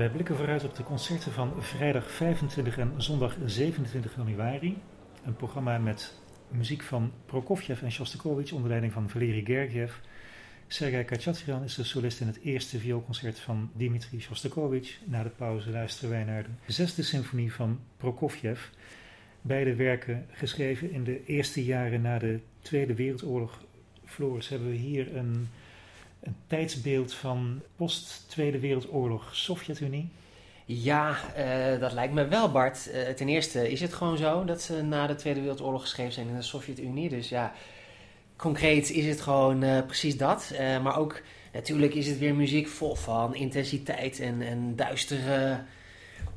Wij blikken vooruit op de concerten van vrijdag 25 en zondag 27 januari. Een programma met muziek van Prokofjev en Shostakovich onder leiding van Valery Gergiev. Sergei Kachatjian is de solist in het eerste vioolconcert van Dmitri Shostakovich. Na de pauze luisteren wij naar de zesde symfonie van Prokofjev. Beide werken geschreven in de eerste jaren na de Tweede Wereldoorlog. Floris, hebben we hier een, een tijdsbeeld van post-Tweede Wereldoorlog Sovjet-Unie? Ja, uh, dat lijkt me wel, Bart. Uh, ten eerste is het gewoon zo dat ze na de Tweede Wereldoorlog geschreven zijn in de Sovjet-Unie. Dus ja, concreet is het gewoon uh, precies dat. maar ook natuurlijk is het weer muziek vol van intensiteit en, en duistere,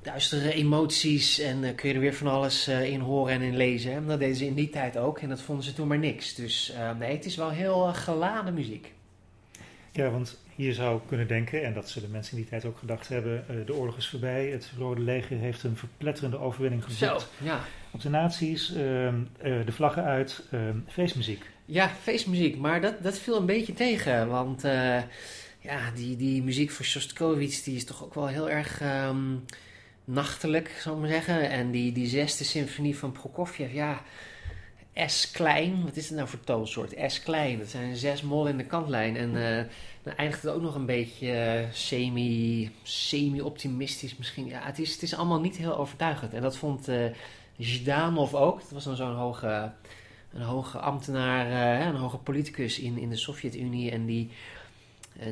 duistere emoties. En kun je er weer van alles in horen en in lezen. En dat deden ze in die tijd ook en dat vonden ze toen maar niks. Dus nee, het is wel heel geladen muziek. Ja, want je zou kunnen denken, en dat zullen mensen in die tijd ook gedacht hebben, uh, de oorlog is voorbij, het Rode Leger heeft een verpletterende overwinning geboekt ja. op de nazi's, uh, de vlaggen uit, ehm, feestmuziek. Ja, feestmuziek, maar dat, dat viel een beetje tegen, want eh, ja, die, die muziek van Shostakovich die is toch ook wel heel erg um, nachtelijk, zou ik maar zeggen. En die, die zesde symfonie van Prokofjev, ja... S klein, wat is het nou voor toonsoort? S klein, dat zijn zes mol in de kantlijn. En uh, dan eindigt het ook nog een beetje uh, semi, semi-optimistisch misschien. Ja, het is, het is allemaal niet heel overtuigend. En dat vond uh, ook. Dat was dan zo'n hoge, een hoge ambtenaar, een hoge politicus in, in de Sovjet-Unie. En die,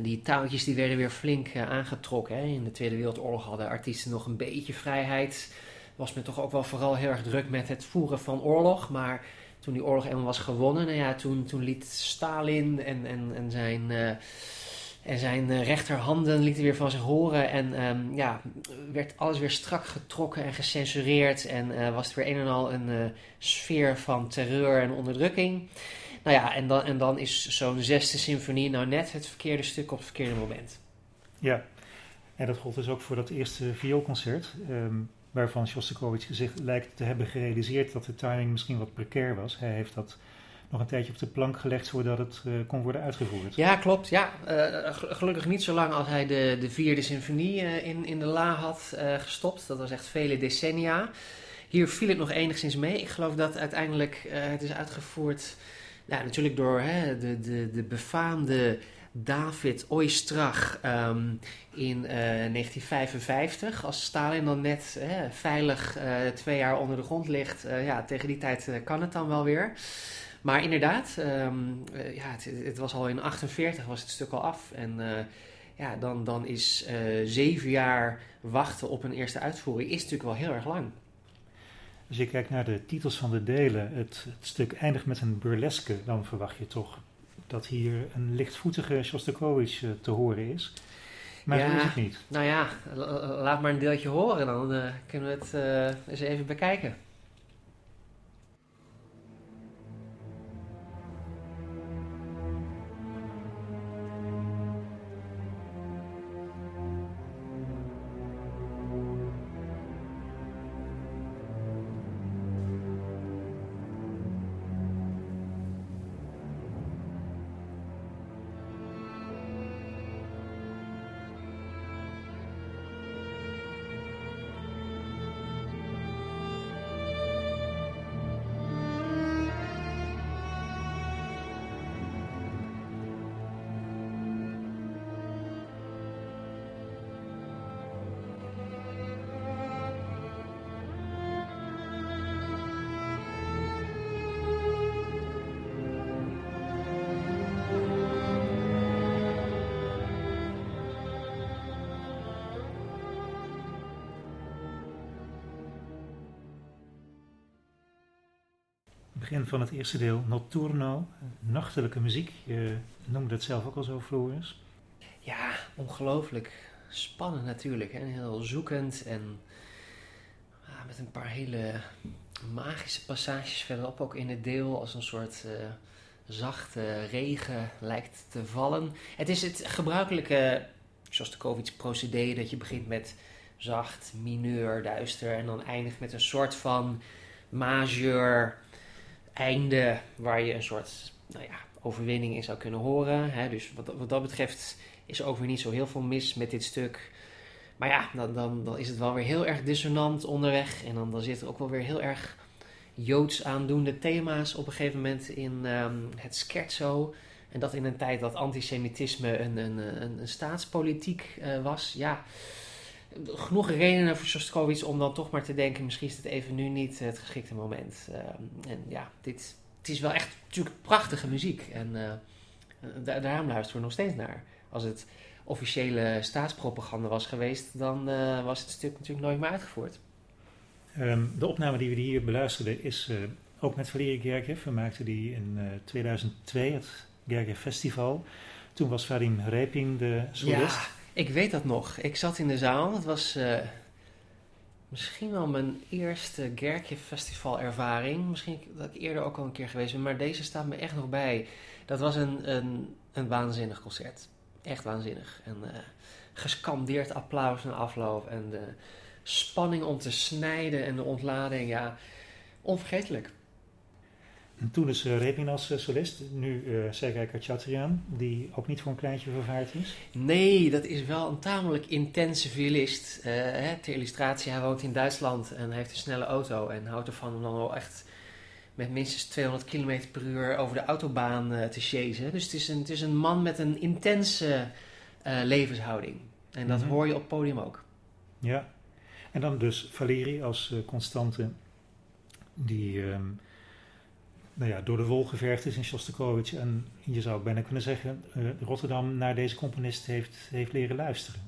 die touwtjes die werden weer flink aangetrokken. Hè. In de Tweede Wereldoorlog hadden artiesten nog een beetje vrijheid. Was men toch ook wel vooral heel erg druk met het voeren van oorlog. Maar toen die oorlog was gewonnen, nou ja, toen, toen liet Stalin en, en, en zijn, uh, en zijn eh, rechterhanden lieten weer van zich horen. En um, ja, werd alles weer strak getrokken en gecensureerd. En uh, was het weer een en al een sfeer van terreur en onderdrukking. Nou ja, en dan, en dan is zo'n zesde symfonie nou net het verkeerde stuk op het verkeerde moment. Ja, en dat gold dus ook voor dat eerste vioolconcert. Um, waarvan Shostakovich zich lijkt te hebben gerealiseerd dat de timing misschien wat precair was. Hij heeft dat nog een tijdje op de plank gelegd zodat het uh, kon worden uitgevoerd. Ja, klopt. Ja. Uh, gelukkig niet zo lang als hij de, de vierde symfonie uh, in, in de la had gestopt. Dat was echt vele decennia. Hier viel het nog enigszins mee. Ik geloof dat uiteindelijk het is uitgevoerd... Ja, natuurlijk door hè, de, de, de befaamde David Oistrach um, in uh, 1955. Als Stalin dan net veilig uh, twee jaar onder de grond ligt, uh, ja, tegen die tijd kan het dan wel weer. Maar inderdaad, um, ja, het, het, was al in 48 was het stuk al af. En ja, dan, dan is zeven jaar wachten op een eerste uitvoering is natuurlijk wel heel erg lang. Als je kijkt naar de titels van de delen, het stuk eindigt met een burleske, dan verwacht je toch dat hier een lichtvoetige Shostakovich uh, te horen is. Maar ja, is het niet. Nou ja, laat maar een deeltje horen, dan uh, kunnen we het uh, eens even bekijken. Begin van het eerste deel, Notturno, nachtelijke muziek. Je noemde het zelf ook al zo, Floris. Ja, ongelooflijk spannend natuurlijk. Hè? Heel zoekend en ah, met een paar hele magische passages verderop ook in het deel als een soort uh, zachte regen lijkt te vallen. Het is het gebruikelijke Shostakovich procedé dat je begint met zacht, mineur, duister en dan eindigt met een soort van majeur einde waar je een soort nou ja, overwinning in zou kunnen horen. Hè? Dus wat, wat dat betreft is ook weer niet zo heel veel mis met dit stuk. maar ja, dan, dan, dan is het wel weer heel erg dissonant onderweg. En dan, dan zitten er ook wel weer heel erg joods aandoende thema's op een gegeven moment in ehm, het scherzo. En dat in een tijd dat antisemitisme een, een, een, staatspolitiek uh, was. Ja, genoeg redenen voor Shostakovich om dan toch maar te denken... misschien is het even nu niet het geschikte moment. Ehm, en ja, dit, het is wel echt natuurlijk prachtige muziek. En uh, daarom luisteren we nog steeds naar. Als het officiële staatspropaganda was geweest... dan uh, was het stuk natuurlijk nooit meer uitgevoerd. Um, de opname die we hier beluisterden is uh, ook met Valery Gergiev. We maakten die in 2002, het Gergiev Festival. Toen was Vadim Repin de solist. Ja, ik weet dat nog. Ik zat in de zaal. Het was uh, misschien wel mijn eerste Gergiev Festival ervaring. Misschien dat ik eerder ook al een keer geweest ben, maar deze staat me echt nog bij. Dat was een, een, een waanzinnig concert. Echt waanzinnig. En uh, gescandeerd applaus na afloop en de spanning om te snijden en de ontlading, ja, onvergetelijk. En toen is uh, Repin als uh, solist, nu uh, Sergei Kachaturian, die ook niet voor een kleintje vervaard is. Nee, dat is wel een tamelijk intense violist. Hè, ter illustratie, hij woont in Duitsland en heeft een snelle auto en houdt ervan om dan wel echt met minstens 200 km per uur over de autobaan te chasen. Dus het is, een, het is een man met een intense levenshouding. En dat mm -hmm. hoor je op het podium ook. Ja, en dan dus Valeri als constante, die... Um, nou ja, door de wol geverfd is in Shostakovich. En je zou bijna kunnen zeggen, uh, Rotterdam naar deze componist heeft, heeft leren luisteren.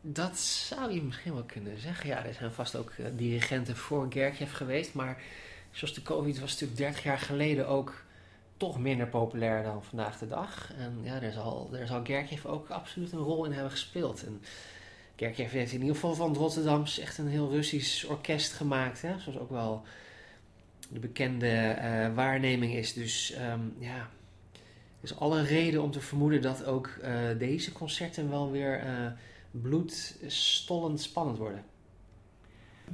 Dat zou je misschien wel kunnen zeggen. Ja, er zijn vast ook uh, dirigenten voor Gergiev geweest. Maar Shostakovich was natuurlijk 30 jaar geleden ook toch minder populair dan vandaag de dag. En ja, daar zal, daar zal Gergiev ook absoluut een rol in hebben gespeeld. En Gergiev heeft in ieder geval van Rotterdams echt een heel Russisch orkest gemaakt. Hè? Zoals ook wel de bekende uh, waarneming is. Dus um, ja, is alle reden om te vermoeden dat ook uh, deze concerten wel weer uh, bloedstollend spannend worden.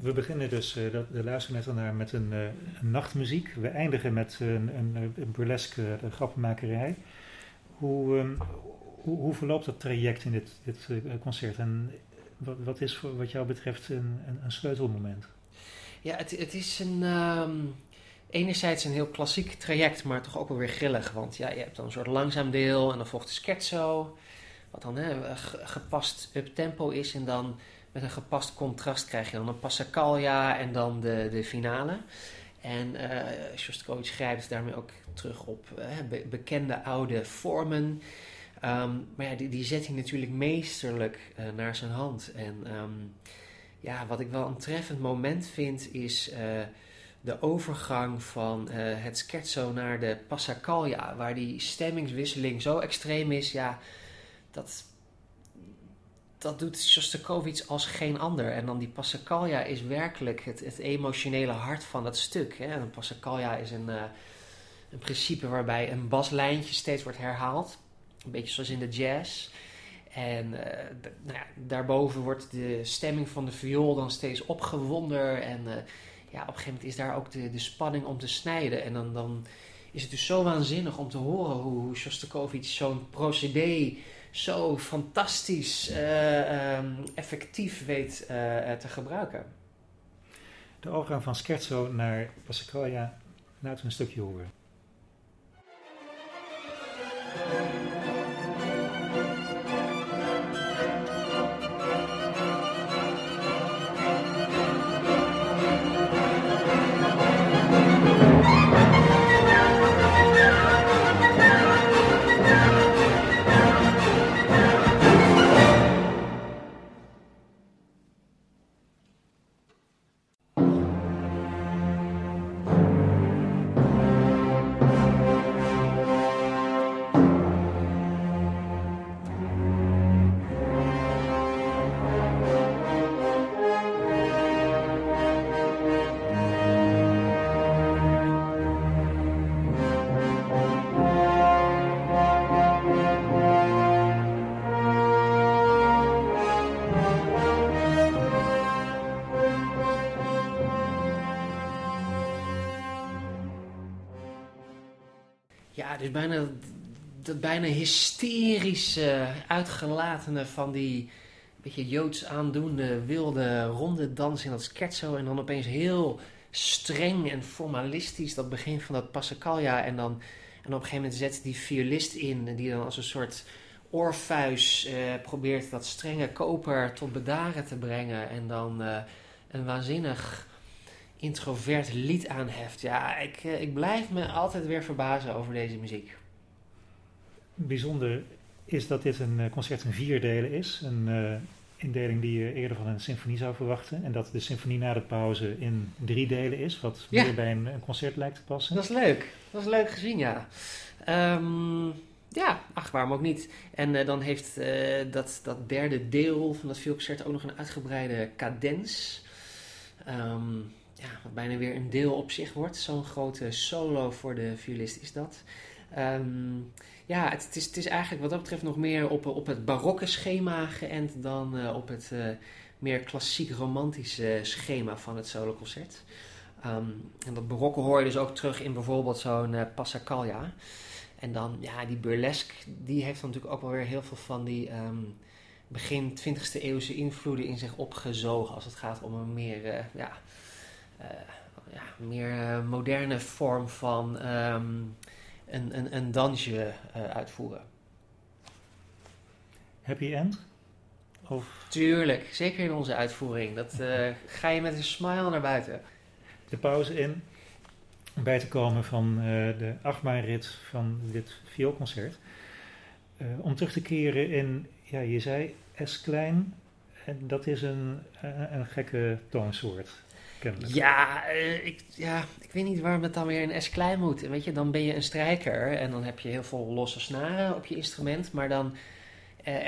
We beginnen dus, dat, we luisteren net met een, nachtmuziek. We eindigen met een, een, een burlesque grappenmakerij. Hoe, um, hoe, hoe, verloopt dat traject in dit, dit concert? En wat, wat, is voor, wat jou betreft een, een sleutelmoment? Ja, het, is een. Um, enerzijds een heel klassiek traject, maar toch ook wel weer grillig. Want ja, je hebt dan een soort langzaam deel en dan volgt de scherzo. Wat dan hè, gepast up tempo is. En dan met een gepast contrast krijg je dan een passacaglia en dan de, de finale. En uh, Shostakovich grijpt daarmee ook terug op be bekende oude vormen. Um, maar ja, die, die zet hij natuurlijk meesterlijk uh, naar zijn hand. En um, ja, wat ik wel een treffend moment vind is uh, de overgang van uh, het scherzo naar de passacaglia, waar die stemmingswisseling zo extreem is, ja, dat, dat doet Shostakovich als geen ander. En dan die passacaglia is werkelijk het, het emotionele hart van dat stuk. Hè. Een passacaglia is een, uh, een principe waarbij een baslijntje steeds wordt herhaald, een beetje zoals in de jazz. En uh, nou ja, daarboven wordt de stemming van de viool dan steeds opgewonder. En uh, ja, op een gegeven moment is daar ook de, de spanning om te snijden. En dan, dan is het dus zo waanzinnig om te horen hoe, hoe Shostakovich zo'n procedé zo fantastisch uh, um, effectief weet te gebruiken. De overgang van scherzo naar Passacaglia laten we een stukje horen. Dus bijna dat bijna hysterische, uitgelatene van die, beetje joods aandoende wilde ronde dans in dat scherzo. En dan opeens heel streng en formalistisch dat begin van dat Passacaglia. En dan en op een gegeven moment zet die violist in, die dan als een soort oorfuis eh, probeert dat strenge koper tot bedaren te brengen. En dan eh, een waanzinnig introvert lied aanheft. Ja, ik, eh, ik blijf me altijd weer verbazen over deze muziek. Bijzonder is dat dit een concert in vier delen is. Een indeling die je eerder van een symfonie zou verwachten. En dat de symfonie na de pauze in drie delen is, wat meer bij een, concert lijkt te passen. Dat is leuk. Dat is leuk gezien, ja. Um, ja, ach, waarom ook niet. En uh, dan heeft uh, dat, dat derde deel van dat filmconcert ook nog een uitgebreide cadens. Um, ja, wat bijna weer een deel op zich wordt. Zo'n grote solo voor de violist is dat. Um, ja, het, is, het is eigenlijk wat dat betreft nog meer op, op het barokke schema geënt dan uh, op het meer klassiek romantische schema van het soloconcert. Um, en dat barokke hoor je dus ook terug in bijvoorbeeld zo'n Passacaglia. En dan, ja, die burlesque, die heeft dan natuurlijk ook wel weer heel veel van die um, begin 20e eeuwse invloeden in zich opgezogen. Als het gaat om een meer, uh, ja, uh, ja, meer uh, moderne vorm van um, een, een, een dansje uitvoeren. Happy end? Of? Tuurlijk, zeker in onze uitvoering. Dat ga je met een smile naar buiten. De pauze in bij te komen van uh, de achtbaanrit van dit vioolconcert. Uh, om terug te keren in, ja, je zei S klein, en dat is een, een, een gekke toonsoort. Ja, uh, ik, ja, ik weet niet waarom het dan weer in S klein moet. Weet je, dan ben je een strijker en dan heb je heel veel losse snaren op je instrument, maar dan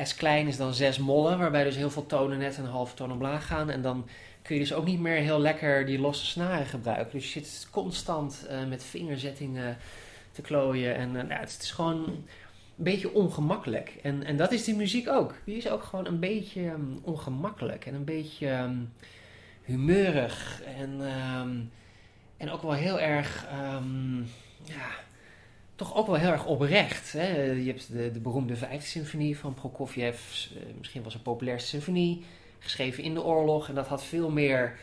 S klein is dan zes mollen, waarbij dus heel veel tonen net een half toon omlaag gaan en dan kun je dus ook niet meer heel lekker die losse snaren gebruiken. Dus je zit constant uh, met vingerzettingen te klooien. En nou, het, is gewoon een beetje ongemakkelijk. En, en dat is die muziek ook. Die is ook gewoon een beetje um, ongemakkelijk en een beetje um, humeurig. En, um, en ook wel heel erg, ja, toch ook wel heel erg oprecht. Hè? Je hebt de, de beroemde vijfde symfonie van Prokofjev. Uh, misschien was een populairste symfonie geschreven in de oorlog. En dat had veel meer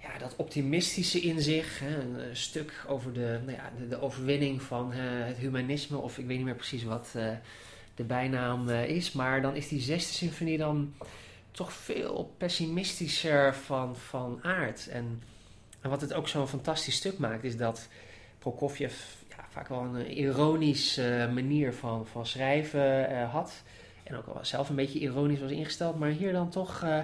ja, dat optimistische in zich. Hè, een, stuk over de, nou ja, de, overwinning van uh, het humanisme, of ik weet niet meer precies wat de bijnaam is. Maar dan is die zesde symfonie dan toch veel pessimistischer van, van aard. En, en wat het ook zo'n fantastisch stuk maakt, is dat Prokofjev ja, vaak wel een ironische manier van, van schrijven had. En ook wel zelf een beetje ironisch was ingesteld. Maar hier dan toch uh,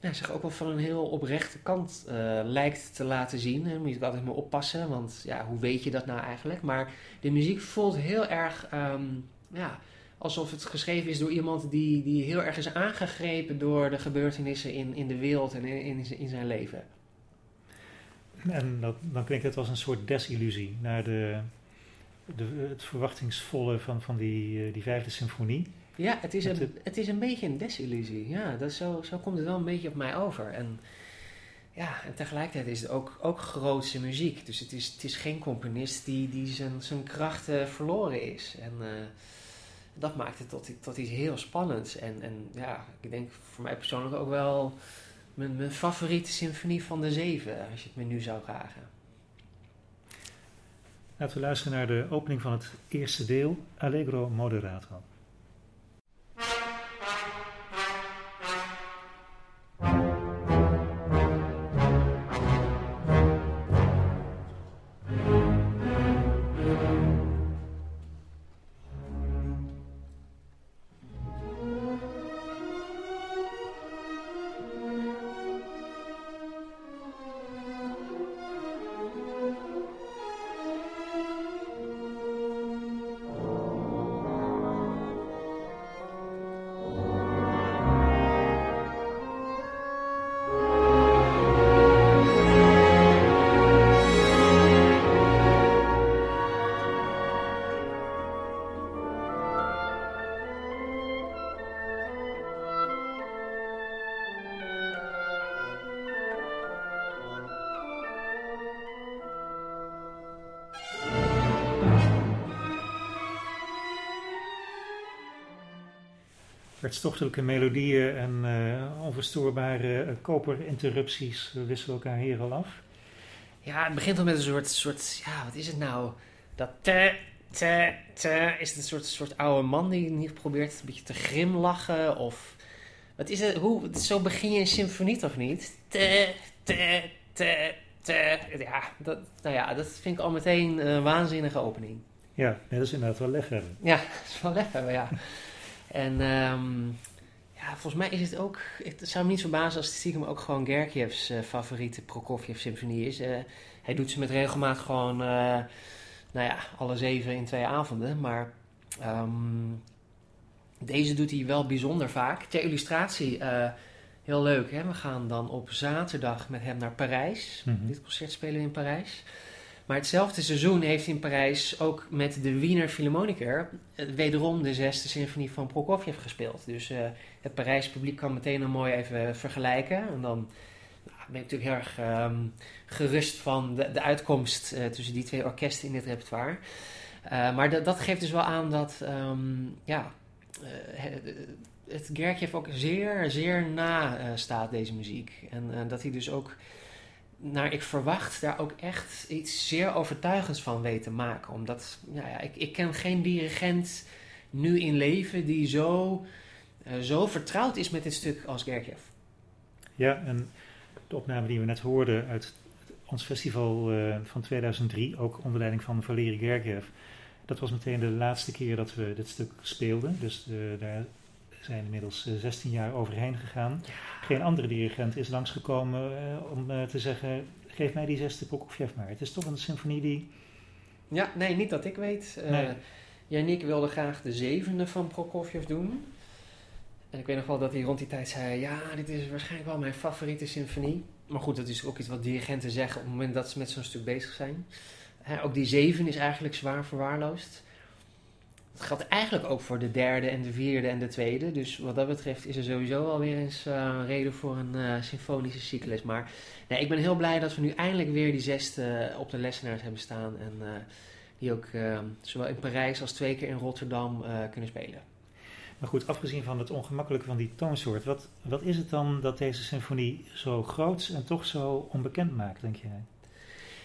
ja, zich ook wel van een heel oprechte kant uh, lijkt te laten zien. En moet je altijd maar oppassen. Want ja, hoe weet je dat nou eigenlijk? Maar de muziek voelt heel erg... Um, ja, alsof het geschreven is door iemand die, die heel erg is aangegrepen door de gebeurtenissen in, in de wereld en in, in, in zijn leven. En dat, dan klinkt het als een soort desillusie naar de, de, het verwachtingsvolle van, van die, die vijfde symfonie. Ja, het is, een, het is een beetje een desillusie. Ja, dat zo, zo komt het wel een beetje op mij over. En, ja, en tegelijkertijd is het ook, ook grootse muziek. Dus het is, het is geen componist die, die zijn, zijn krachten verloren is. En uh, dat maakt het tot, tot iets heel spannends. En, en ja, ik denk voor mij persoonlijk ook wel mijn, mijn favoriete symfonie van de zeven, als je het me nu zou vragen. Laten we luisteren naar de opening van het eerste deel, Allegro Moderato. Hartstochtelijke melodieën en uh, onverstoorbare uh, koperinterrupties wisselen elkaar hier al af. Ja, het begint al met een soort, soort ja, wat is het nou? Dat te, te, te, is het een soort, soort oude man die niet probeert een beetje te grimlachen of... Wat is het? Hoe, zo begin je een symfonie toch niet? Te, te, te, te. Ja, dat, nou ja, dat vind ik al meteen een waanzinnige opening. Ja, dat is inderdaad wel hebben. Ja, dat is wel hebben, ja. En um, ja, volgens mij is het ook... Het zou me niet verbazen als het stiekem ook gewoon Gergiev's uh, favoriete Prokofjev-symfonie is. Uh, hij doet ze met regelmaat gewoon, uh, nou ja, alle zeven in twee avonden. Maar um, deze doet hij wel bijzonder vaak. Ter illustratie, heel leuk hè. We gaan dan op zaterdag met hem naar Parijs. Mm -hmm. Dit concert spelen we in Parijs. Maar hetzelfde seizoen heeft in Parijs ook met de Wiener Philharmoniker wederom de zesde symfonie van Prokofjev gespeeld. Dus uh, het Parijs publiek kan meteen een mooi even vergelijken. En dan nou, ben ik natuurlijk heel erg um, gerust van de, de uitkomst uh, tussen die twee orkesten in dit repertoire. Maar dat, dat geeft dus wel aan dat um, ja, het Gergiev ook zeer, zeer na staat, deze muziek. En dat hij dus ook naar ik verwacht, daar ook echt iets zeer overtuigends van weet te maken. Omdat nou ja, ik, ik ken geen dirigent nu in leven die zo, uh, zo vertrouwd is met dit stuk als Gergiev. Ja, en de opname die we net hoorden uit ons festival uh, van 2003, ook onder leiding van Valery Gergiev, dat was meteen de laatste keer dat we dit stuk speelden. Dus uh, daar zijn inmiddels 16 jaar overheen gegaan. Geen andere dirigent is langsgekomen uh, om uh, te zeggen: geef mij die zesde Prokofjev maar. Het is toch een symfonie die. Ja, nee, niet dat ik weet. Nee. Yannick wilde graag de zevende van Prokofjev doen. En ik weet nog wel dat hij rond die tijd zei: Ja, dit is waarschijnlijk wel mijn favoriete symfonie. Maar goed, dat is ook iets wat dirigenten zeggen op het moment dat ze met zo'n stuk bezig zijn. ook die zeven is eigenlijk zwaar verwaarloosd. Dat geldt eigenlijk ook voor de derde en de vierde en de tweede. Dus wat dat betreft is er sowieso alweer eens uh, reden voor een uh, symfonische cyclus. Maar nee, ik ben heel blij dat we nu eindelijk weer die zesde op de lessenaars hebben staan. En die ook zowel in Parijs als twee keer in Rotterdam kunnen spelen. Maar goed, afgezien van het ongemakkelijke van die toonsoort, wat, wat is het dan dat deze symfonie zo groot en toch zo onbekend maakt, denk jij?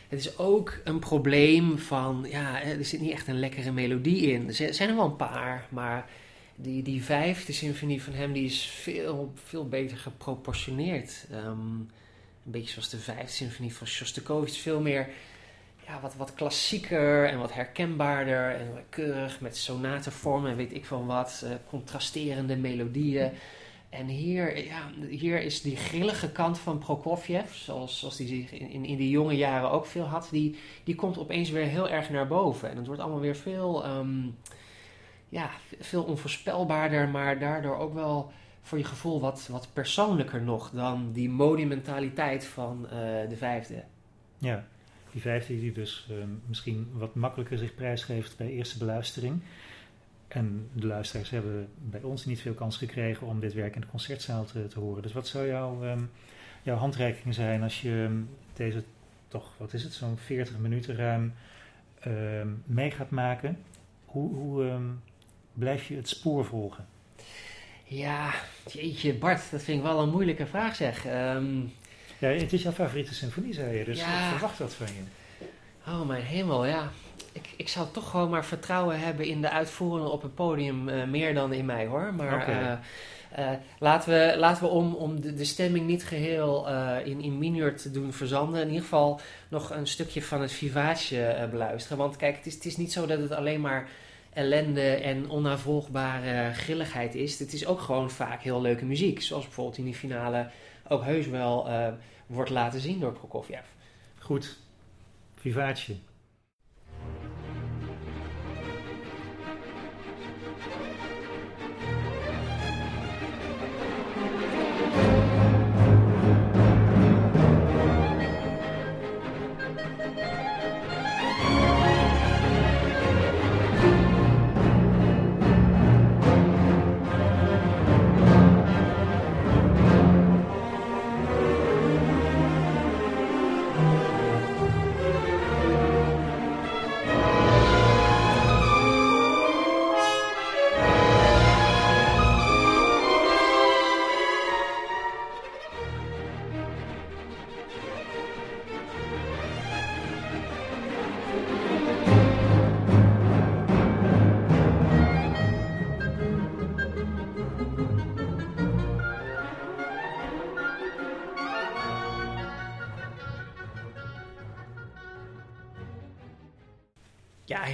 Het is ook een probleem van, ja, er zit niet echt een lekkere melodie in. Er zijn er wel een paar, maar die, die vijfde symfonie van hem die is veel, veel beter geproportioneerd. Um, een beetje zoals de vijfde symfonie van Shostakovich, veel meer ja, wat, wat klassieker en wat herkenbaarder en keurig met sonatenvormen en weet ik van wat, uh, contrasterende melodieën. En hier, ja, hier is die grillige kant van Prokofjev, zoals, zoals die zich in, in, die jonge jaren ook veel had, die, die komt opeens weer heel erg naar boven. En het wordt allemaal weer veel, um, ja, veel onvoorspelbaarder, maar daardoor ook wel voor je gevoel wat, wat persoonlijker nog dan die monumentaliteit van uh, de vijfde. Ja, die vijfde die dus uh, misschien wat makkelijker zich prijsgeeft bij eerste beluistering. En de luisteraars hebben bij ons niet veel kans gekregen om dit werk in de concertzaal te, te horen. Dus wat zou jouw, um, jouw handreiking zijn als je um, deze toch, wat is het, zo'n 40 minuten ruim um, mee gaat maken? Hoe, hoe blijf je het spoor volgen? Ja, jeetje Bart, dat vind ik wel een moeilijke vraag zeg. ja, het is jouw favoriete symfonie, zei je, dus ja. ik verwacht dat van je. Oh mijn hemel, ja ik, ik zou toch gewoon maar vertrouwen hebben in de uitvoerende op het podium uh, meer dan in mij hoor. Maar okay. uh, uh, laten, we, laten we om, om de, de stemming niet geheel in, in mineur te doen verzanden, in ieder geval nog een stukje van het vivace beluisteren. Want kijk, het is, het is niet zo dat het alleen maar ellende en onnavolgbare grilligheid is. Het is ook gewoon vaak heel leuke muziek. Zoals bijvoorbeeld in die finale ook heus wel wordt laten zien door Prokofjev. Goed, vivace.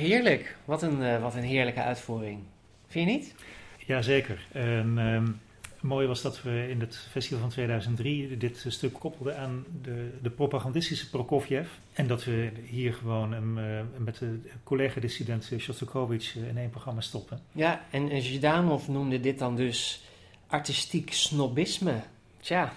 Heerlijk. Wat een, eh, wat een heerlijke uitvoering. Vind je niet? Jazeker. En ehm, mooi was dat we in het festival van 2003 dit stuk koppelden aan de, de propagandistische Prokofjev. En dat we hier gewoon hem, eh, met de collega-dissident Shostakovich in één programma stoppen. Ja, en, en noemde dit dan dus artistiek snobisme. Tja,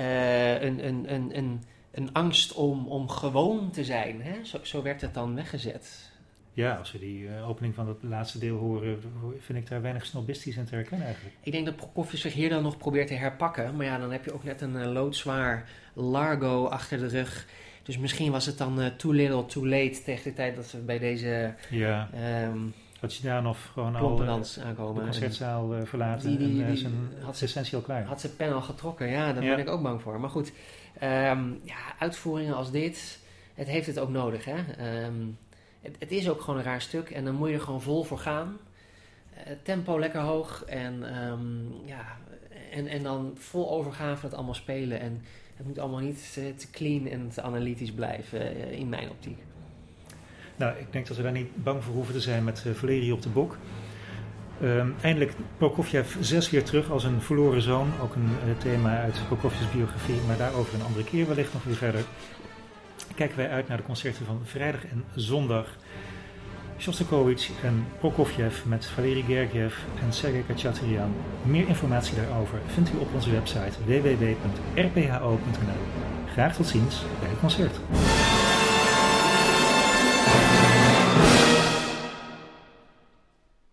uh, een, een, een, een, een angst om, om gewoon te zijn. Hè? Zo, zo werd het dan weggezet. Ja, als we die uh, opening van het laatste deel horen, vind ik daar weinig snobistisch in te herkennen eigenlijk. Ik denk dat Prokofjev zich hier dan nog probeert te herpakken. Maar ja, dan heb je ook net een uh, loodzwaar Largo achter de rug. Dus misschien was het dan uh, too little, too late tegen de tijd dat we bij deze... Ja. Um, had je daar nog gewoon al aankomen. de concertzaal verlaten die, die, en zijn had ze, essentie al klaar. Had ze pen al getrokken, ja, daar ja. ben ik ook bang voor. Maar goed, um, ja, uitvoeringen als dit, het heeft het ook nodig, hè. Um, het, het, is ook gewoon een raar stuk en dan moet je er gewoon vol voor gaan. Uh, tempo lekker hoog en, um, ja, en, en dan vol overgaan van het allemaal spelen. En het moet allemaal niet te, clean en te analytisch blijven, in mijn optiek. Nou, ik denk dat we daar niet bang voor hoeven te zijn met uh, Valerie op de bok. Um, eindelijk Prokofjev 6 weer terug als een verloren zoon. Ook een thema uit Prokofjevs biografie, maar daarover een andere keer wellicht nog weer verder kijken wij uit naar de concerten van vrijdag en zondag. Shostakovich en Prokofjev met Valery Gergiev en Sergei Kachaturian. Meer informatie daarover vindt u op onze website www.rpho.nl. Graag tot ziens bij het concert.